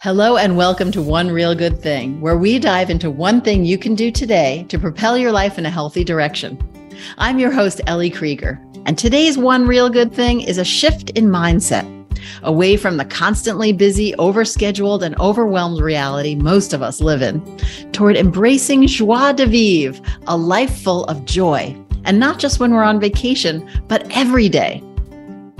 Hello, and welcome to One Real Good Thing, where we dive into one thing you can do today to propel your life in a healthy direction. I'm your host, Ellie Krieger, and today's One Real Good Thing is a shift in mindset away from the constantly busy, overscheduled, and overwhelmed reality most of us live in toward embracing joie de vivre, a life full of joy. And not just when we're on vacation, but every day.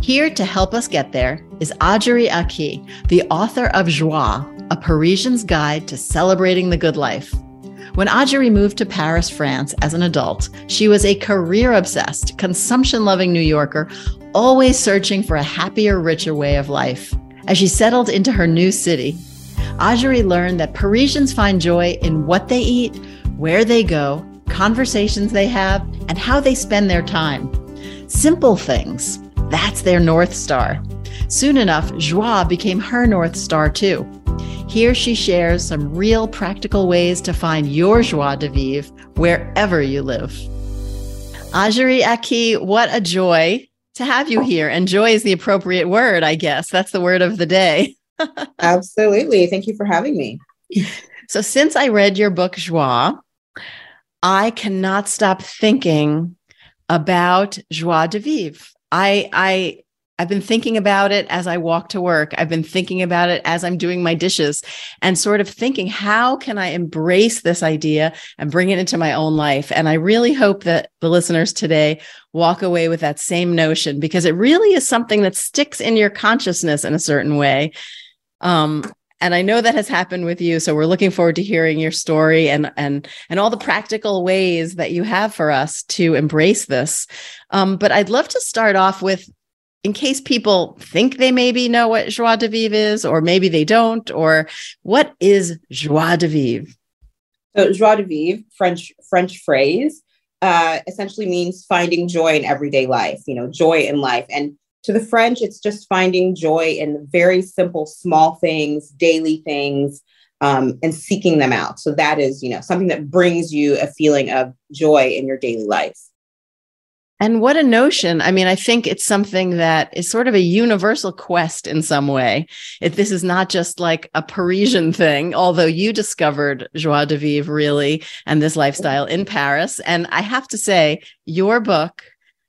Here to help us get there is Ajiri Aki, the author of Joie, a Parisian's guide to celebrating the good life. When Ajiri moved to Paris, France as an adult, she was a career obsessed, consumption loving New Yorker, always searching for a happier, richer way of life. As she settled into her new city, Ajiri learned that Parisians find joy in what they eat, where they go, conversations they have, and how they spend their time. Simple things that's their North Star. Soon enough, joie became her North Star too. Here she shares some real practical ways to find your joie de vivre wherever you live. Ajiri Aki, what a joy to have you here. And joy is the appropriate word, I guess. That's the word of the day. Absolutely. Thank you for having me. So, since I read your book, Joie, I cannot stop thinking about joie de vivre. I I I've been thinking about it as I walk to work. I've been thinking about it as I'm doing my dishes and sort of thinking, how can I embrace this idea and bring it into my own life? And I really hope that the listeners today walk away with that same notion because it really is something that sticks in your consciousness in a certain way. Um, and I know that has happened with you. So we're looking forward to hearing your story and and and all the practical ways that you have for us to embrace this. Um, but I'd love to start off with, in case people think they maybe know what joie de vivre is, or maybe they don't, or what is joie de vivre? So joie de vivre, French French phrase, uh, essentially means finding joy in everyday life. You know, joy in life and to the French, it's just finding joy in very simple, small things, daily things, um, and seeking them out. So that is, you know, something that brings you a feeling of joy in your daily life. And what a notion. I mean, I think it's something that is sort of a universal quest in some way. If this is not just like a Parisian thing, although you discovered joie de vivre really and this lifestyle in Paris. And I have to say, your book,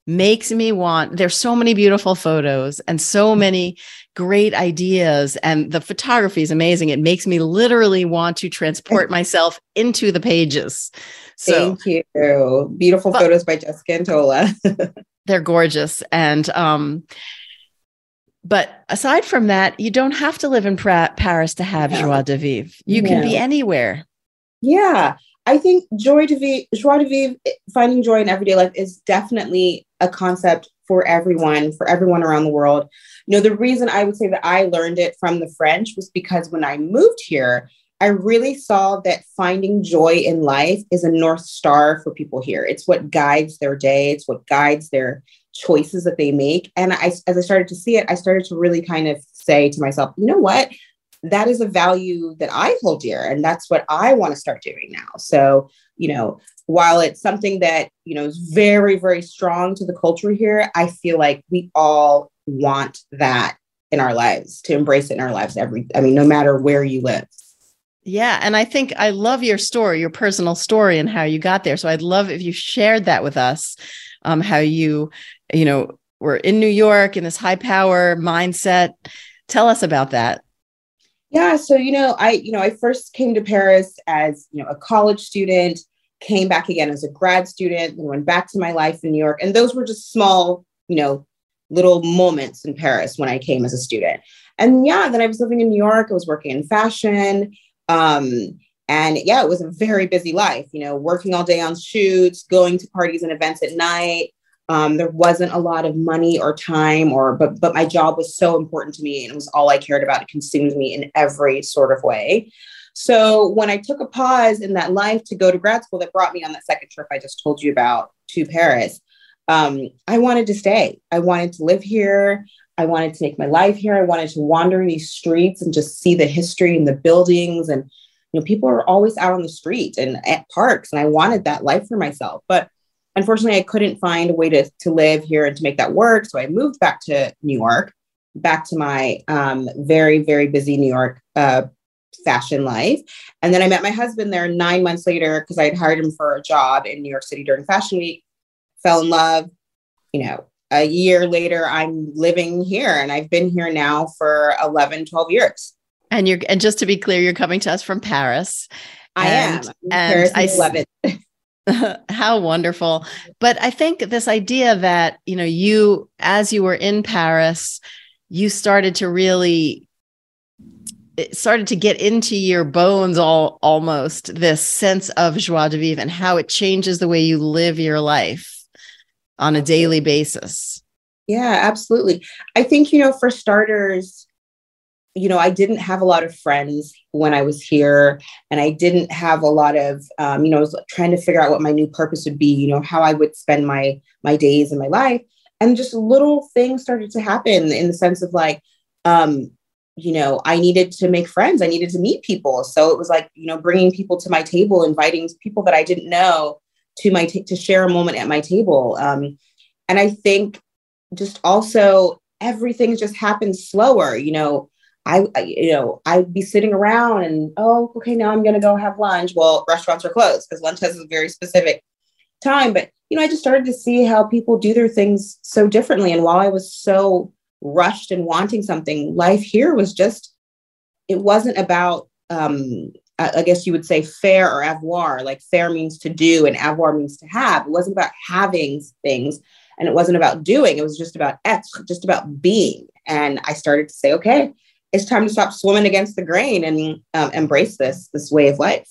makes me want there's so many beautiful photos and so many great ideas and the photography is amazing. It makes me literally want to transport myself into the pages. So, thank you. Beautiful but, photos by jessica and tola. They're gorgeous and um but aside from that you don't have to live in pra- paris to have no. joie de vivre. You no. can be anywhere. Yeah. I think joy de vivre, joie de vivre, finding joy in everyday life is definitely a concept for everyone, for everyone around the world. You know, the reason I would say that I learned it from the French was because when I moved here, I really saw that finding joy in life is a North Star for people here. It's what guides their day, it's what guides their choices that they make. And I, as I started to see it, I started to really kind of say to myself, you know what? That is a value that I hold dear. And that's what I want to start doing now. So, you know, while it's something that, you know, is very, very strong to the culture here, I feel like we all want that in our lives to embrace it in our lives every, I mean, no matter where you live. Yeah. And I think I love your story, your personal story and how you got there. So I'd love if you shared that with us, um, how you, you know, were in New York in this high power mindset. Tell us about that. Yeah, so you know, I you know, I first came to Paris as, you know, a college student, came back again as a grad student, and went back to my life in New York. And those were just small, you know, little moments in Paris when I came as a student. And yeah, then I was living in New York, I was working in fashion. Um, and yeah, it was a very busy life, you know, working all day on shoots, going to parties and events at night, um, there wasn't a lot of money or time or but but my job was so important to me and it was all i cared about. It consumed me in every sort of way. So when i took a pause in that life to go to grad school that brought me on that second trip i just told you about to paris um, i wanted to stay. I wanted to live here. I wanted to make my life here. I wanted to wander these streets and just see the history and the buildings and you know people are always out on the street and at parks and i wanted that life for myself. But unfortunately, I couldn't find a way to, to live here and to make that work. So I moved back to New York. back to my um, very, very busy New York uh, fashion life. And then I met my husband there nine months later because I had hired him for a job in New York City during Fashion Week, fell in love. You know, a year later, I'm living here and I've been here now for 11, 12 years. And you're, and just to be clear, you're coming to us from Paris. I and, am. And Paris I love it. How wonderful. But I think this idea that, you know, you, as you were in Paris, you started to really it started to get into your bones all almost this sense of joie de vivre and how it changes the way you live your life on a daily basis. Yeah, absolutely. I think, you know, for starters, you know, I didn't have a lot of friends when I was here, and I didn't have a lot of, um, you know, I was trying to figure out what my new purpose would be, you know, how I would spend my my days and my life, and just little things started to happen in the sense of like, um, you know, I needed to make friends, I needed to meet people, so it was like, you know, bringing people to my table, inviting people that I didn't know to my t- to share a moment at my table, um, and I think just also everything just happens slower, you know I, you know, I'd be sitting around and, oh, okay, now I'm going to go have lunch. Well, restaurants are closed because lunch has a very specific time. But, you know, I just started to see how people do their things so differently. And while I was so rushed and wanting something, life here was just, it wasn't about, um, I guess you would say faire or avoir. Like faire means to do and avoir means to have. It wasn't about having things and it wasn't about doing. It was just about être, just about being. And I started to say, okay, it's time to stop swimming against the grain and um, embrace this this way of life.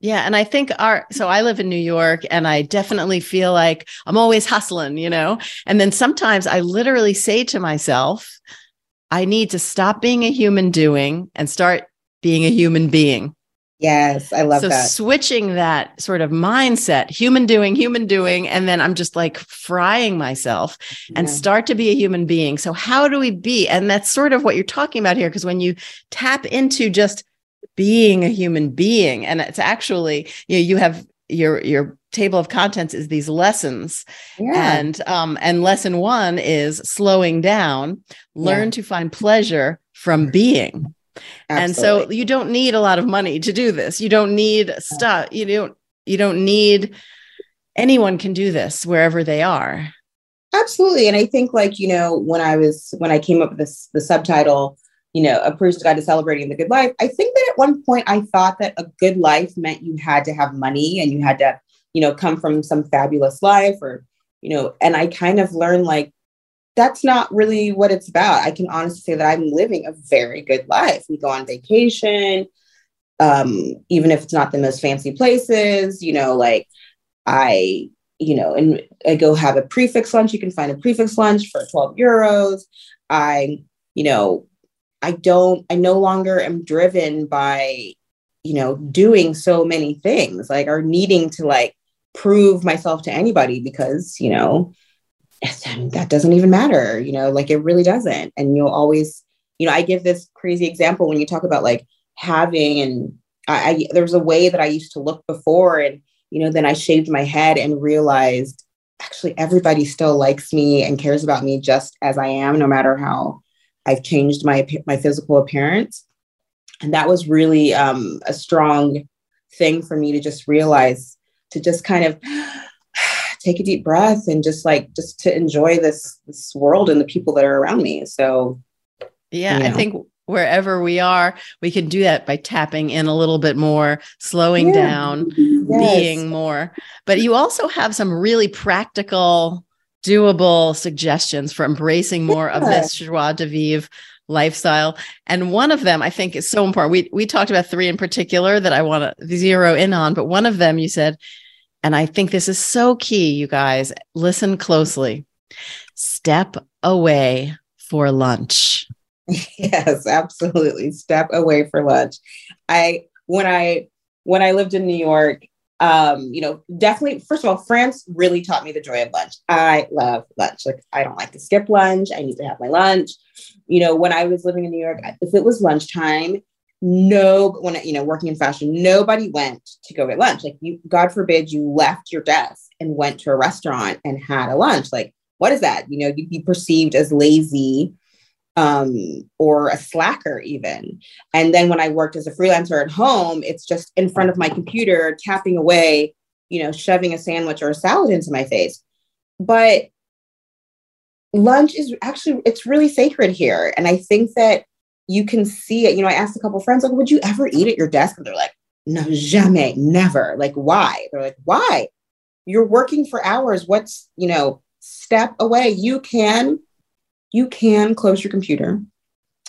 Yeah and i think our so i live in new york and i definitely feel like i'm always hustling you know? And then sometimes i literally say to myself i need to stop being a human doing and start being a human being Yes, I love that. so that. switching that sort of mindset, human doing, human doing, and then I'm just like frying myself and yeah. start to be a human being. So how do we be? And that's sort of what you're talking about here. Because when you tap into just being a human being, and it's actually, you know, you have your your table of contents is these lessons yeah. and um and lesson one is slowing down learn yeah. to find pleasure from being and so you don't need a lot of money to do this. You don't need stuff. You don't you don't need anyone can do this wherever they are. Absolutely. And I think like, you know, when I was when I came up with this the subtitle, you know, a Parisian's guide to celebrating the good life, I think that at one point I thought that a good life meant you had to have money and you had to, you know, come from some fabulous life or, you know, and I kind of learned like that's not really what it's about. I can honestly say that I'm living a very good life. We go on vacation, um, even if it's not the most fancy places, you know, like I, you know, and I go have a prix fixe lunch. You can find a prix fixe lunch for 12 euros. I, you know, I don't, I no longer am driven by, you know, doing so many things like or needing to like prove myself to anybody because, you know, that doesn't even matter, you know, like it really doesn't. And you'll always, you know, I give this crazy example when you talk about like having and I, I there's a way that I used to look before and you know, then I shaved my head and realized actually everybody still likes me and cares about me just as I am, no matter how I've changed my my physical appearance. And that was really um, a strong thing for me to just realize to just kind of take a deep breath and just like just to enjoy this this world and the people that are around me so yeah you know. i think wherever we are we can do that by tapping in a little bit more slowing yeah. down yes. being more but you also have some really practical doable suggestions for embracing more yeah. of this joie de vivre lifestyle. And one of them I think is so important. We we talked about three in particular that I want to zero in on, but one of them you said and I think this is so key, you guys. Listen closely. Step away for lunch. Yes, absolutely. Step away for lunch. I when I when I lived in New York, um, you know, definitely first of all, France really taught me the joy of lunch. I love lunch. Like I don't like to skip lunch. I need to have my lunch. You know, when I was living in New York, if it was lunchtime, no when you know working in fashion nobody went to go get lunch like you god forbid you left your desk and went to a restaurant and had a lunch like what is that you know you'd be perceived as lazy um, or a slacker even. And then when I worked as a freelancer at home, it's just in front of my computer, tapping away, you know, shoving a sandwich or a salad into my face. But lunch is actually it's really sacred here. And I think that you can see it. You know, I asked a couple friends, like, would you ever eat at your desk? And they're like, no, jamais, never. Like, why? They're like, why? You're working for hours. What's, you know, step away. You can you can close your computer,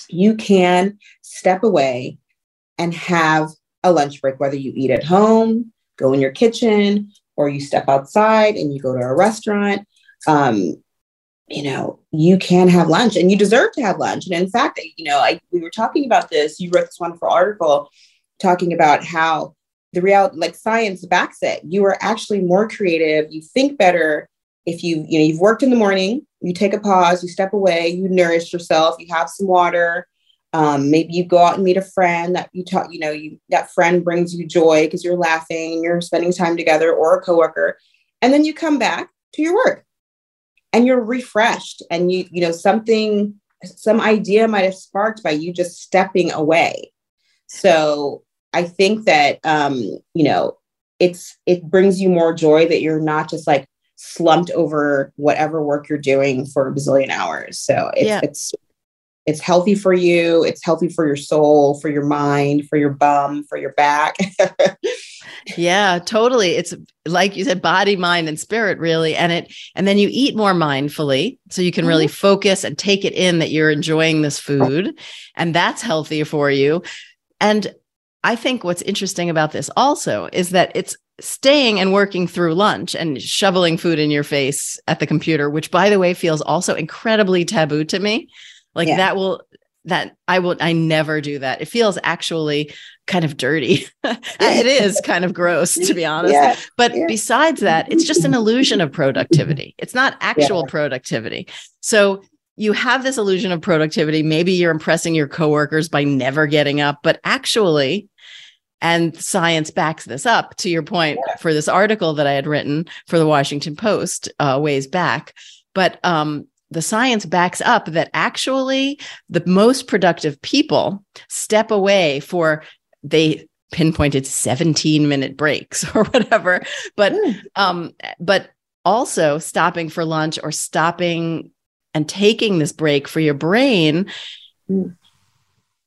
you can step away and have a lunch break, whether you eat at home, go in your kitchen, or you step outside and you go to a restaurant. Um, you know, you can have lunch and you deserve to have lunch. And in fact, you know, I, we were talking about this. You wrote this wonderful article talking about how the real, like science backs it. You are actually more creative. You think better if you, you know, you've worked in the morning, you take a pause, you step away, you nourish yourself, you have some water. Um, maybe you go out and meet a friend that you talk, you know, you that friend brings you joy because you're laughing and you're spending time together, or a coworker, and then you come back to your work and you're refreshed and you, you know, something, some idea might have sparked by you just stepping away. So I think that um, you know, it's it brings you more joy that you're not just like slumped over whatever work you're doing for a bazillion hours. So it's yeah. it's it's healthy for you, it's healthy for your soul, for your mind, for your bum, for your back. yeah, totally. It's like you said body, mind and spirit really and it and then you eat more mindfully so you can really mm-hmm. focus and take it in that you're enjoying this food and that's healthy for you. And I think what's interesting about this also is that it's staying and working through lunch and shoveling food in your face at the computer, which by the way feels also incredibly taboo to me. Like yeah. that will that I will I never do that. It feels actually kind of dirty. it is kind of gross to be honest. Yeah. But yeah. besides that, it's just an illusion of productivity. It's not actual productivity. So you have this illusion of productivity. Maybe you're impressing your coworkers by never getting up, but actually and science backs this up to your point yeah. for this article that I had written for the Washington Post uh, ways back. But um, the science backs up that actually the most productive people step away for they pinpointed 17 minute breaks or whatever but mm. um but also stopping for lunch or stopping and taking this break for your brain mm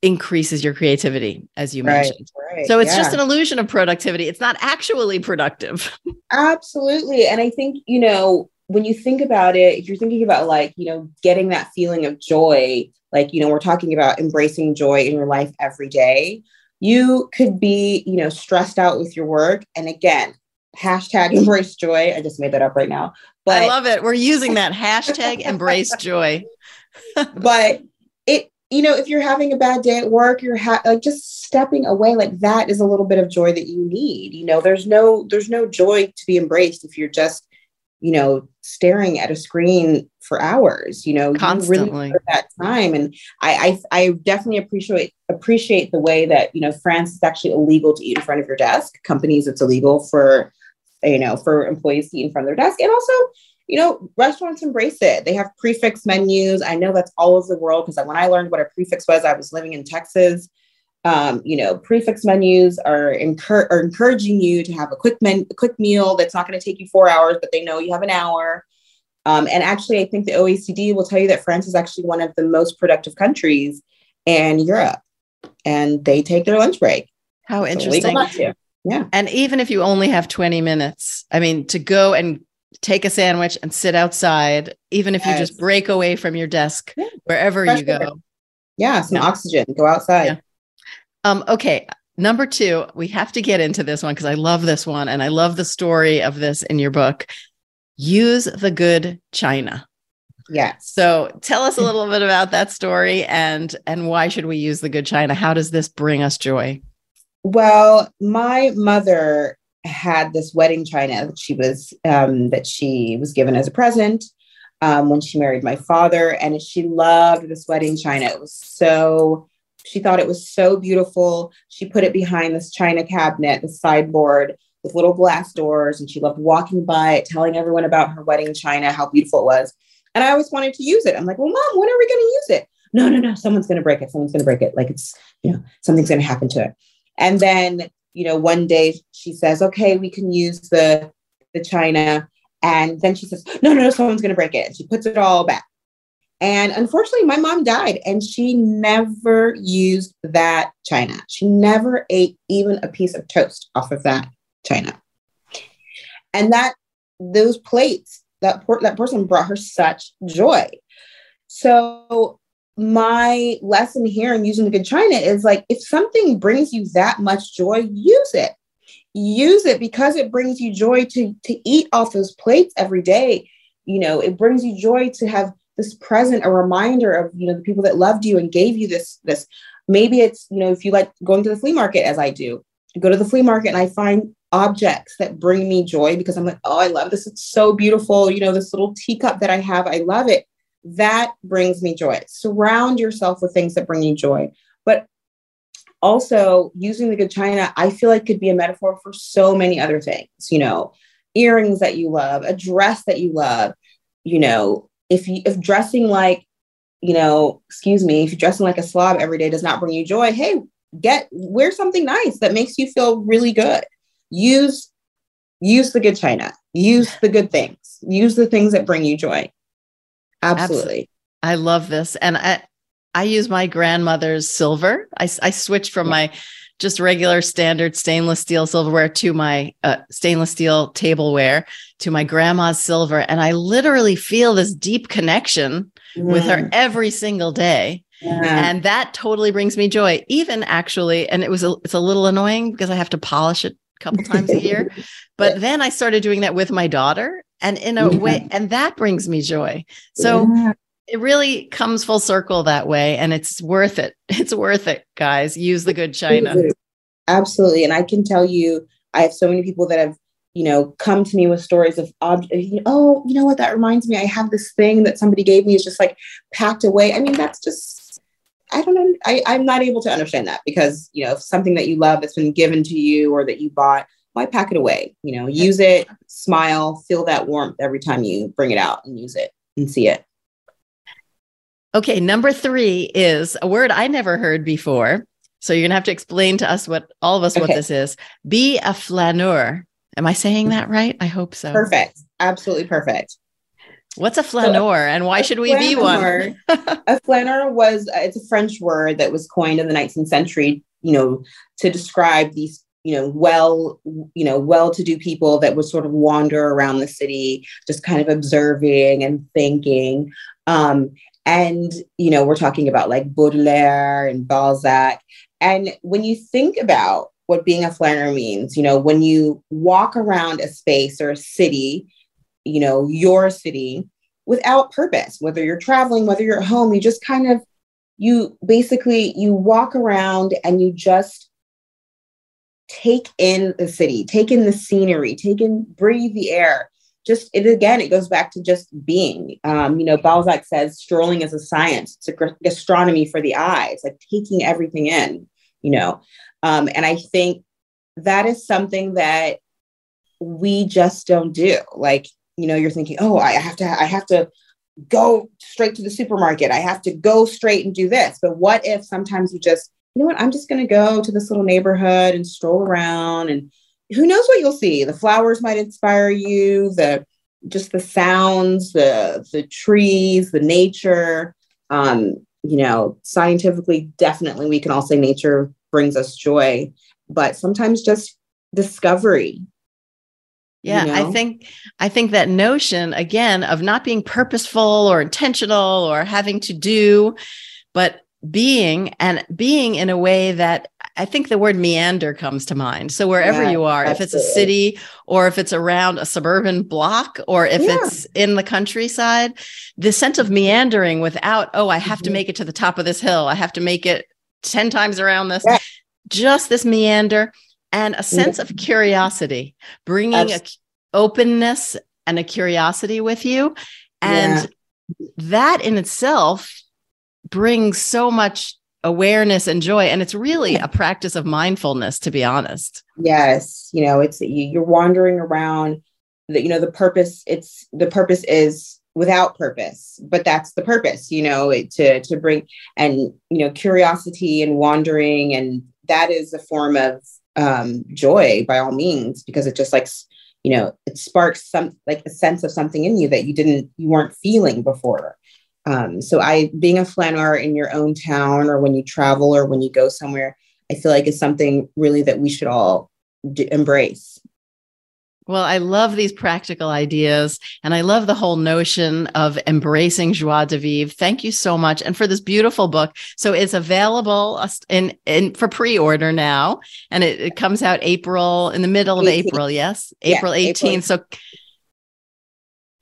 increases your creativity, as you right, mentioned. Right, so it's yeah. just an illusion of productivity. It's not actually productive. Absolutely. And I think, you know, when you think about it, if you're thinking about like, you know, getting that feeling of joy, like, you know, we're talking about embracing joy in your life every day, you could be, you know, stressed out with your work. And again, hashtag mm-hmm. embrace joy. I just made that up right now. But I love it. We're using that hashtag embrace joy. but it you know, if you're having a bad day at work, you're ha- like just stepping away like that is a little bit of joy that you need. You know, there's no there's no joy to be embraced if you're just, you know, staring at a screen for hours. You know, constantly you really that time. And I, I I definitely appreciate appreciate the way that you know France is actually illegal to eat in front of your desk. Companies, it's illegal for you know for employees to eat in front of their desk, and also you know, restaurants embrace it. They have prix fixe menus. I know that's all over the world because when I learned what a prix fixe was, I was living in Texas. Um, you know, prix fixe menus are, are encouraging you to have a quick men- quick meal that's not going to take you four hours, but they know you have an hour. Um, and actually, I think the OECD will tell you that France is actually one of the most productive countries in Europe, and they take their lunch break. How interesting! Yeah. And even if you only have 20 minutes, I mean, to go and take a sandwich and sit outside, even if yes. you just break away from your desk, yeah. wherever Fresh you go. Air. Yeah, some oxygen. Go outside. Yeah. Um, okay. Number two, we have to get into this one because I love this one and I love the story of this in your book. Use the good china. Yes. So tell us a little bit about that story and and why should we use the good china? How does this bring us joy? Well, my mother had this wedding china that she was um, that she was given as a present um, when she married my father, and she loved this wedding china. It was so she thought it was so beautiful. She put it behind this china cabinet, the sideboard with little glass doors, and she loved walking by it, telling everyone about her wedding china, how beautiful it was. And I always wanted to use it. I'm like, well, mom, when are we going to use it? no, no, no, someone's going to break it. Someone's going to break it. Like it's, you know, something's going to happen to it. And then, you know, one day she says, okay, we can use the, the china. And then she says, no, no, no, someone's going to break it. And she puts it all back. And unfortunately, my mom died and she never used that china. She never ate even a piece of toast off of that china. And that those plates, that, por- that person brought her such joy. So my lesson here in using the good china is like if something brings you that much joy, use it. Use it because it brings you joy to to eat off those plates every day. You know, it brings you joy to have this present, a reminder of you know the people that loved you and gave you this this. Maybe it's you know if you like going to the flea market as I do, I go to the flea market and I find objects that bring me joy because I'm like, oh, I love this. It's so beautiful. You know, this little teacup that I have, I love it. That brings me joy. Surround yourself with things that bring you joy. But also using the good china, I feel like could be a metaphor for so many other things, you know, earrings that you love, a dress that you love, you know, if you if dressing like, you know, excuse me, if you're dressing like a slob every day does not bring you joy, hey, get wear something nice that makes you feel really good. Use use the good china. Use the good things. Use the things that bring you joy. Absolutely. Absolutely. I love this. And I, I use my grandmother's silver. I, I switched from my just regular standard stainless steel silverware to my uh, stainless steel tableware to my grandma's silver. And I literally feel this deep connection with her mm. every single day. Yeah. And that totally brings me joy. Even actually, and it was a, it's a little annoying because I have to polish it a couple times a year. But then I started doing that with my daughter and in a yeah. way and that brings me joy so. It really comes full circle that way and it's worth it. It's worth it guys. Use the good china. Absolutely. And i can tell you i have so many people that have you know come to me with stories of oh you know what? That reminds me i have this thing that somebody gave me is just like packed away. I mean that's just i don't know I, i'm not able to understand that because you know something that you love that's been given to you or that you bought why pack it away? You know, use it, smile, feel that warmth every time you bring it out and use it and see it. Okay, number three is a word I never heard before. So you're gonna have to explain to us what all of us okay. what this is. Be a flaneur. Am I saying that right? I hope so. Perfect. Absolutely perfect. What's a flaneur so, and why should we flaneur, be one? a flaneur was uh, it's a French word that was coined in the 19th century, you know, to describe these you know well you know well-to-do people that would sort of wander around the city just kind of observing and thinking um, and you know we're talking about like baudelaire and balzac and when you think about what being a flaneur means you know when you walk around a space or a city you know your city without purpose whether you're traveling whether you're at home you just kind of you basically you walk around and you just take in the city, take in the scenery, take in, breathe the air. Just it again, it goes back to just being. Um, you know, Balzac says strolling is a science. It's a gastronomy for the eyes, like taking everything in. You know, um, and I think that is something that we just don't do. Like, you know, you're thinking, oh, I have to, I have to go straight to the supermarket. I have to go straight and do this. But what if sometimes you just you know what, I'm just going to go to this little neighborhood and stroll around and who knows what you'll see. The flowers might inspire you, the just the sounds, the the trees, the nature. Um, you know, scientifically, definitely we can all say nature brings us joy, but sometimes just discovery. Yeah, you know? I think I think that notion again of not being purposeful or intentional or having to do, but being and being in a way that I think the word meander comes to mind. So wherever yeah, you are, absolutely. if it's a city or if it's around a suburban block or if yeah. it's in the countryside, the sense of meandering without, oh, I have mm-hmm. to make it to the top of this hill. I have to make it 10 times around this. Yeah. Just this meander and a sense mm-hmm. of curiosity, bringing a openness and a curiosity with you. And that in itself brings so much awareness and joy and it's really a practice of mindfulness to be honest. Yes you know it's you're wandering around that you know the purpose it's the purpose is without purpose but that's the purpose you know to to bring and you know curiosity and wandering and that is a form of um, joy by all means because it just like you know it sparks some like a sense of something in you that you didn't you weren't feeling before um, so i being a flaneur in your own town or when you travel or when you go somewhere i feel like is something really that we should all d- embrace well, I love these practical ideas and I love the whole notion of embracing joie de vivre. Thank you so much. And for this beautiful book. So it's available in, in for pre-order now and it, it comes out April in the middle of 18th. April. Yes. April yeah, 18th. April. So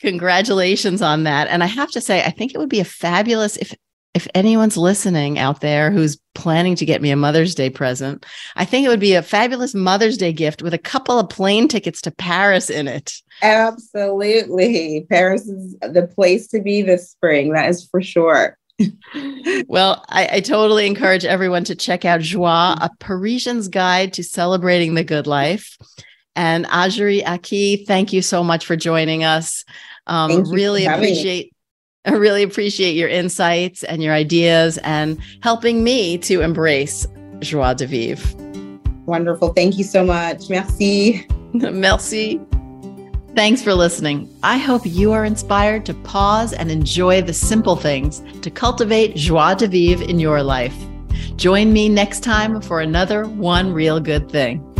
congratulations on that. And I have to say, I think it would be a fabulous if if anyone's listening out there who's planning to get me a Mother's Day present, I think it would be a fabulous Mother's Day gift with a couple of plane tickets to Paris in it. Absolutely. Paris is the place to be this spring. That is for sure. well, I, I, totally encourage everyone to check out Joie, a Parisian's guide to celebrating the good life. And Ajiri Aki, thank you so much for joining us. Um, really appreciate I really appreciate your insights and your ideas and helping me to embrace joie de vivre. Wonderful. Thank you so much. Merci. Merci. Thanks for listening. I hope you are inspired to pause and enjoy the simple things to cultivate joie de vivre in your life. Join me next time for another One Real Good Thing.